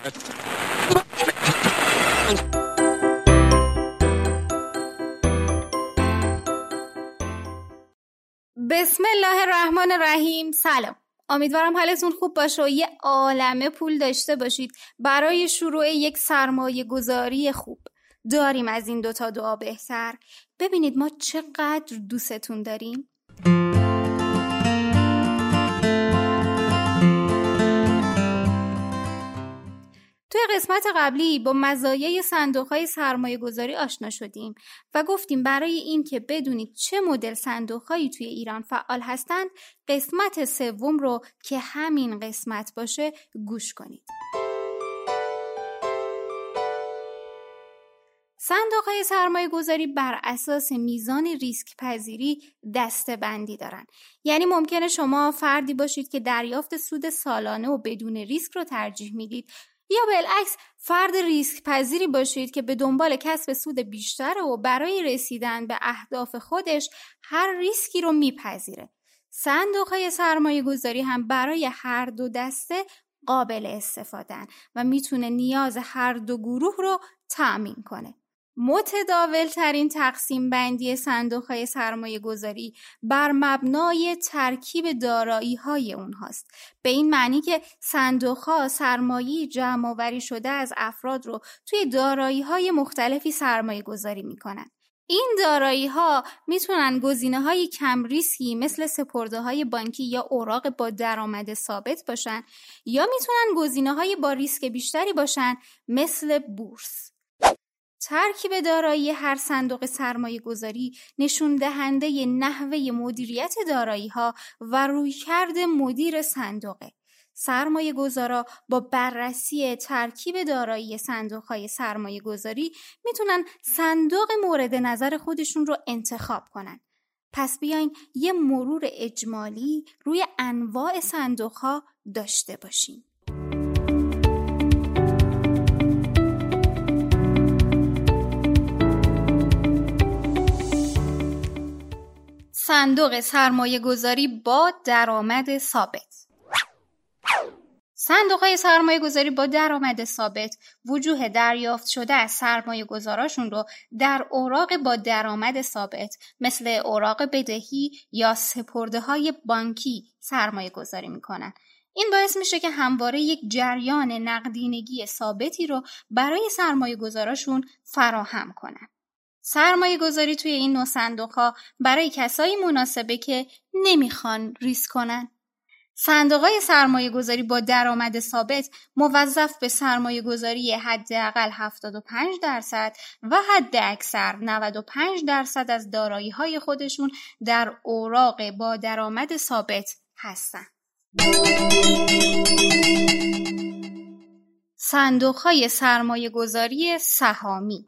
بسم الله الرحمن الرحیم. سلام. امیدوارم حالتون خوب باشه و یه عالمه پول داشته باشید برای شروع یک سرمایه گذاری خوب. داریم از این دوتا دعا بهتر. ببینید ما چقدر دوستتون داریم. قسمت قبلی با مزایای صندوق های سرمایه گذاری آشنا شدیم و گفتیم برای این که بدونید چه مدل صندوق هایی توی ایران فعال هستند قسمت سوم رو که همین قسمت باشه گوش کنید. صندوق های سرمایه گذاری بر اساس میزان ریسک پذیری دسته بندی دارن. یعنی ممکنه شما فردی باشید که دریافت سود سالانه و بدون ریسک رو ترجیح می‌دید یا بالعکس فرد ریسک پذیری باشید که به دنبال کسب سود بیشتر و برای رسیدن به اهداف خودش هر ریسکی رو میپذیره. صندوق های سرمایه گذاری هم برای هر دو دسته قابل استفادن و می‌تونه نیاز هر دو گروه رو تأمین کنه. متداول ترین تقسیم بندی صندوق های سرمایه گذاری بر مبنای ترکیب دارایی های اونهاست. به این معنی که صندوق ها سرمایه جمع آوری شده از افراد رو توی دارایی های مختلفی سرمایه گذاری می‌کنن. این دارایی ها می‌تونن گزینه های کم ریسکی مثل سپرده های بانکی یا اوراق با درآمد ثابت باشن یا می‌تونن گزینه های با ریسک بیشتری باشن مثل بورس. ترکیب دارایی هر صندوق سرمایه گذاری نشون دهنده نحوه مدیریت دارایی ها و رویکرد مدیر صندوقه. سرمایه گذارا با بررسی ترکیب دارایی صندوق های سرمایه گذاری می‌تونن صندوق مورد نظر خودشون رو انتخاب کنن. پس بیاین یه مرور اجمالی روی انواع صندوق ها داشته باشیم. صندوق سرمایه گذاری با درآمد ثابت صندوق های سرمایه گذاری با درآمد ثابت وجوه دریافت شده از سرمایه گذاراشون رو در اوراق با درآمد ثابت مثل اوراق بدهی یا سپرده های بانکی سرمایه گذاری می‌کنن. این باعث میشه که همواره یک جریان نقدینگی ثابتی رو برای سرمایه گذاراشون فراهم کنن. سرمایه گذاری توی این نوع صندوق ها برای کسایی مناسبه که نمی‌خوان ریسک کنن. صندوق های سرمایه گذاری با درآمد ثابت موظف به سرمایه گذاری حداقل 75 درصد و حد اکثر 95 درصد از دارایی های خودشون در اوراق با درآمد ثابت هستند. صندوق های سرمایه گذاری سهامی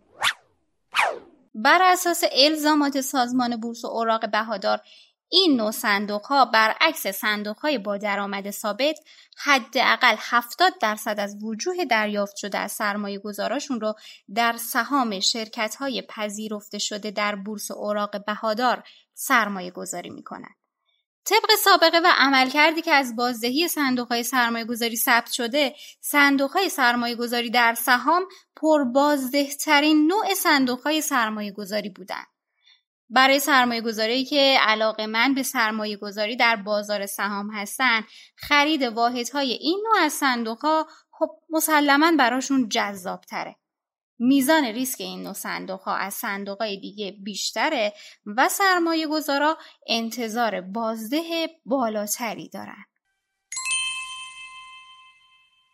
بر اساس الزامات سازمان بورس و اوراق بهادار این نوع صندوق ها برعکس صندوق های با درآمد ثابت حداقل 70 درصد از وجوه دریافت شده از سرمایه گذاراشون رو در سهام شرکت های پذیرفته شده در بورس اوراق بهادار سرمایه گذاری می‌کنن. طبق سابقه و عملکردی که از بازدهی صندوقهای سرمایه گذاری ثبت شده صندوقهای سرمایه گذاری در سهام پر ترین نوع صندوقهای سرمایه گذاری بودند. برای سرمایه گذاری که علاقه من به سرمایه گذاری در بازار سهام هستند خرید واحدهای این نوع از صندوق ها خب مسلما براشون جذاب تره. میزان ریسک این نوع صندوق ها از صندوق های دیگه بیشتره و سرمایه گذارا انتظار بازده بالاتری دارن.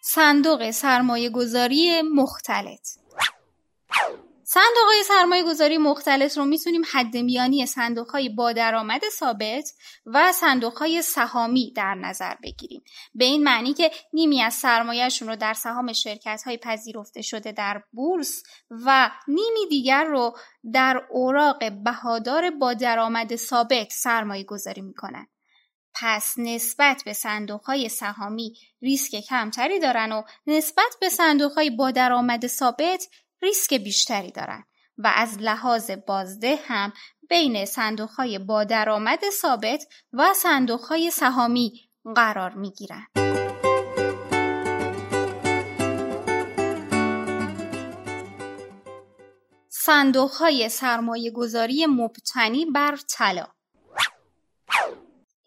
صندوق سرمایه گذاری مختلط صندوق های سرمایه گذاری مختلف رو می‌تونیم حد میانی صندوق های با درآمد ثابت و صندوق های سهامی در نظر بگیریم. به این معنی که نیمی از سرمایهشون رو در سهام شرکت های پذیرفته شده در بورس و نیمی دیگر رو در اوراق بهادار با درآمد ثابت سرمایه گذاری می‌کنن. پس نسبت به صندوق های سهامی ریسک کمتری دارن و نسبت به صندوق های با درآمد ثابت ریسک بیشتری دارند و از لحاظ بازده هم بین صندوقهای با درآمد ثابت و صندوقهای سهامی قرار می گیرند. صندوق های سرمایه گذاری مبتنی بر طلا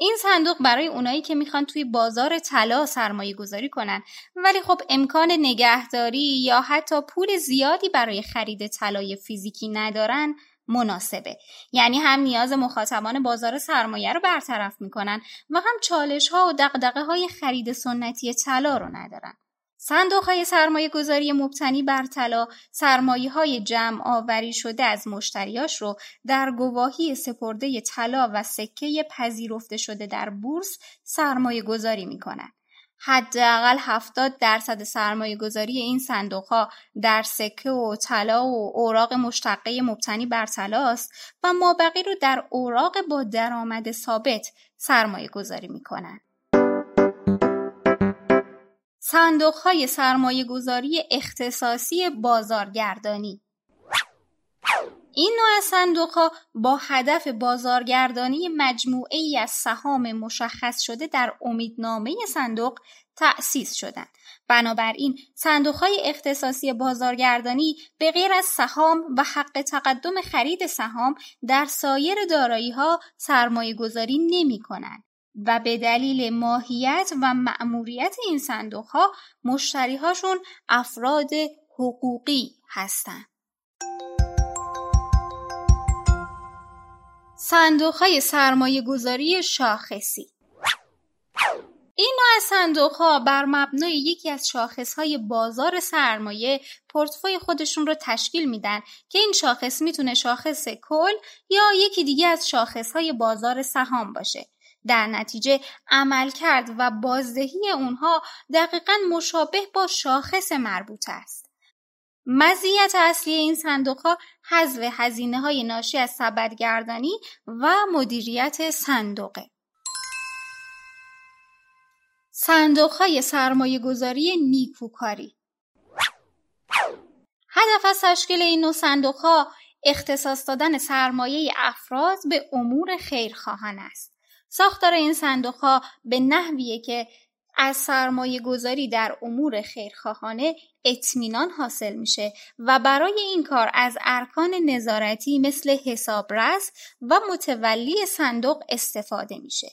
این صندوق برای اونایی که می‌خوان توی بازار طلا سرمایه گذاری کنن. ولی خب امکان نگهداری یا حتی پول زیادی برای خرید طلای فیزیکی ندارن مناسبه. یعنی هم نیاز مخاطبان بازار سرمایه رو برطرف می‌کنن و هم چالش ها و دقدقه های خرید سنتی طلا رو ندارن. صندوق های سرمایه گذاری مبتنی بر طلا سرمایه های جمع آوری شده از مشتریاش رو در گواهی سپرده طلا و سکه پذیرفته شده در بورس سرمایه گذاری می کنند. حداقل 70 درصد سرمایه گذاری این صندوق ها در سکه و طلا و اوراق مشتقه مبتنی بر طلاست و مابقی رو در اوراق با درآمد ثابت سرمایه گذاری می کنند. صندوق های سرمایه گذاری اختصاصی بازارگردانی این نوع از صندوق ها با هدف بازارگردانی مجموعه ای از سهام مشخص شده در امیدنامه صندوق تأسیس شدند. بنابراین صندوق های اختصاصی بازارگردانی به غیر از سهام و حق تقدم خرید سهام در سایر دارایی ها سرمایه گذاری نمی کنند. و به دلیل ماهیت و مأموریت این صندوق ها مشتری هاشون افراد حقوقی هستند. صندوق های سرمایه گذاری شاخصی این نوع صندوق ها بر مبنای یکی از شاخص های بازار سرمایه پورتفوی خودشون رو تشکیل میدن که این شاخص می‌تونه شاخص کل یا یکی دیگه از شاخص های بازار سهام باشه در نتیجه عملکرد و بازدهی اونها دقیقا مشابه با شاخص مربوط است. مزیت اصلی این صندوق ها حذف هزینه های ناشی از سبدگردانی و مدیریت صندوقه. صندوق های سرمایه گذاری نیکوکاری هدف از تشکیل این نوع صندوق ها اختصاص دادن سرمایه افراد به امور خیرخواهان است. ساختار این صندوق ها به نحویه که از سرمایه گذاری در امور خیرخواهانه اطمینان حاصل میشه و برای این کار از ارکان نظارتی مثل حسابرس و متولی صندوق استفاده میشه.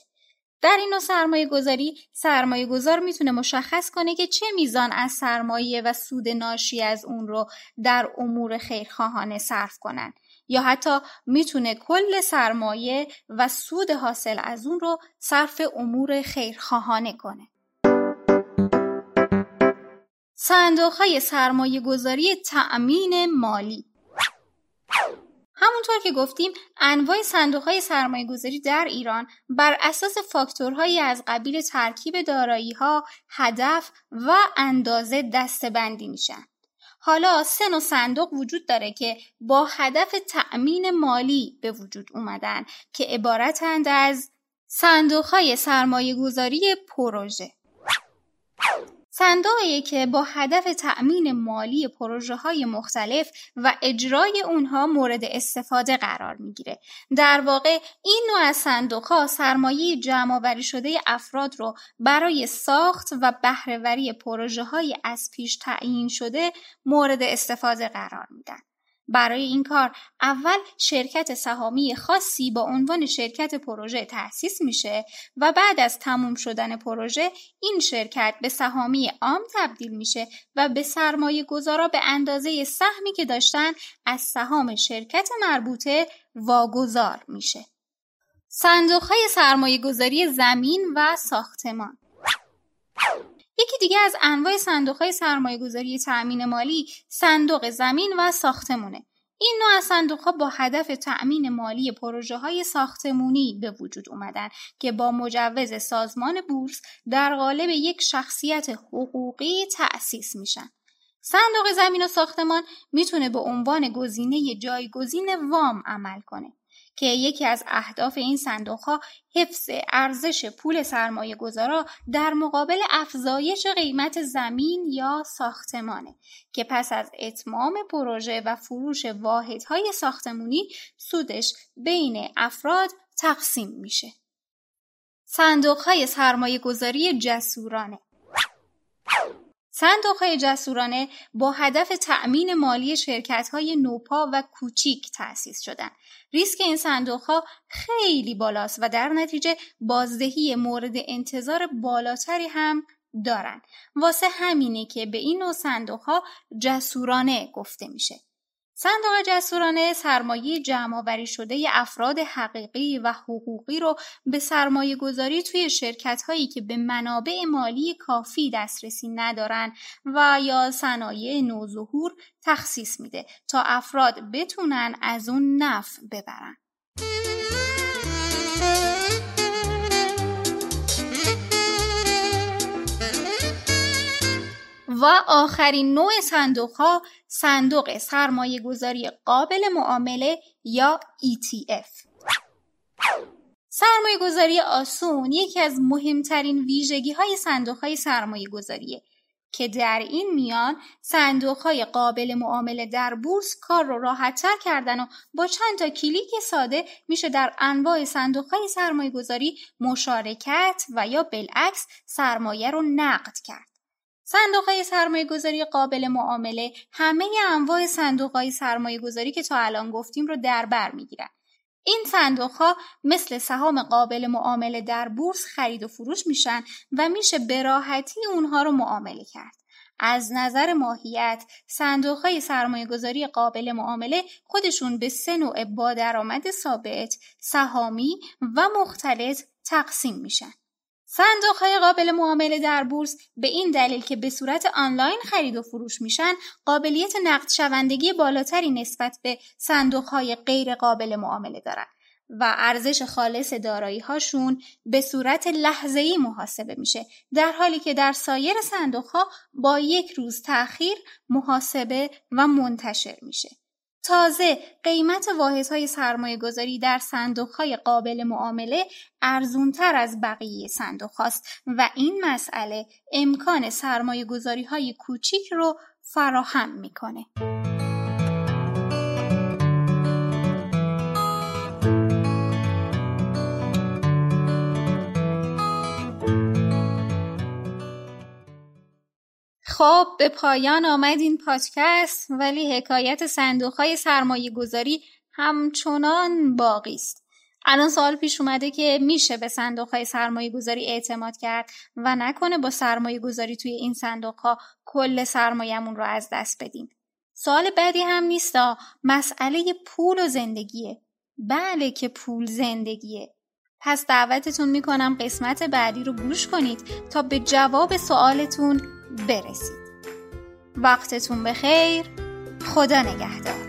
در این نوع سرمایه گذاری سرمایه گذار می‌تونه مشخص کنه که چه میزان از سرمایه و سود ناشی از اون رو در امور خیرخواهانه صرف کنن یا حتی می‌تونه کل سرمایه و سود حاصل از اون رو صرف امور خیرخواهانه کنه. صندوق های سرمایه گذاری تأمین مالی همونطور که گفتیم انواع صندوق های سرمایه گذاری در ایران بر اساس فاکتورهایی از قبیل ترکیب دارایی ها، هدف و اندازه دستبندی میشن. حالا سه نوع صندوق وجود داره که با هدف تأمین مالی به وجود اومدن که عبارتند از صندوق های سرمایه گذاری پروژه. صندوقی که با هدف تأمین مالی پروژه های مختلف و اجرای اونها مورد استفاده قرار می‌گیره. در واقع این نوع از صندوق ها سرمایه جمع شده افراد رو برای ساخت و بهرهوری پروژه های از پیش تعیین شده مورد استفاده قرار میدن. برای این کار اول شرکت سهامی خاصی با عنوان شرکت پروژه تأسیس میشه و بعد از تموم شدن پروژه این شرکت به سهامی عام تبدیل میشه و به سرمایه گذارا به اندازه سهمی که داشتن از سهام شرکت مربوطه واگذار میشه. صندوق های سرمایه گذاری زمین و ساختمان یکی دیگه از انواع صندوق های سرمایه گذاری تأمین مالی صندوق زمین و ساختمونه. این نوع از صندوق ها با هدف تأمین مالی پروژه های ساختمونی به وجود اومدن که با مجوز سازمان بورس در قالب یک شخصیت حقوقی تأسیس میشن. صندوق زمین و ساختمان می‌تونه به عنوان گزینه جایگزین وام عمل کنه. که یکی از اهداف این صندوق ها حفظ ارزش پول سرمایه گذارا در مقابل افزایش قیمت زمین یا ساختمانه که پس از اتمام پروژه و فروش واحدهای ساختمونی سودش بین افراد تقسیم میشه. صندوق های سرمایه گذاری جسورانه صندوق های جسورانه با هدف تأمین مالی شرکت های نوپا و کوچیک تأسیس شدن. ریسک این صندوق ها خیلی بالاست و در نتیجه بازدهی مورد انتظار بالاتری هم دارن. واسه همینه که به این نوع صندوق ها جسورانه گفته میشه. صندوق جسورانه سرمایه جمعآوری شده افراد حقیقی و حقوقی رو به سرمایه گذاری توی شرکت هایی که به منابع مالی کافی دسترسی ندارن و یا صنایع نوظهور تخصیص میده تا افراد بتونن از اون نفع ببرن. و آخرین نوع صندوق ها صندوق سرمایه گذاری قابل معامله یا ETF سرمایه گذاری آسون یکی از مهمترین ویژگی های صندوق های سرمایه گذاریه که در این میان صندوق های قابل معامله در بورس کار رو راحتتر کردن و با چند تا کلیک ساده میشه در انواع صندوق های سرمایه گذاری مشارکت و یا بالعکس سرمایه رو نقد کرد. صندوق های سرمایه گذاری قابل معامله همه انواع صندوق های سرمایه گذاری که تا الان گفتیم رو در بر می‌گیرن. این صندوق ها مثل سهام قابل معامله در بورس خرید و فروش میشن و میشه به راحتی اونها رو معامله کرد. از نظر ماهیت صندوق های سرمایه گذاری قابل معامله خودشون به سه نوع با درآمد ثابت، سهامی و مختلط تقسیم میشن. صندوق های قابل معامله در بورس به این دلیل که به صورت آنلاین خرید و فروش میشن قابلیت نقد شوندگی بالاتری نسبت به صندوق های غیر قابل معامله دارن و ارزش خالص دارایی هاشون به صورت لحظه ای محاسبه میشه در حالی که در سایر صندوق ها با یک روز تأخیر محاسبه و منتشر میشه. تازه قیمت واحدهای سرمایه گذاری در صندوق های قابل معامله ارزونتر از بقیه صندوق هاست و این مسئله امکان سرمایه گذاری های کوچیک رو فراهم می‌کنه. خب به پایان آمد این پادکست ولی حکایت صندوق های سرمایه گذاری همچنان باقی است. الان سوال پیش اومده که میشه به صندوق های سرمایه گذاری اعتماد کرد و نکنه با سرمایه گذاری توی این صندوق ها کل سرمایهمون رو از دست بدیم. سوال بعدی هم نیستا مسئله پول و زندگیه. بله که پول زندگیه. پس دعوتتون می‌کنم قسمت بعدی رو گوش کنید تا به جواب سوالتون برسید. وقتتون بخیر. خدا نگهدار.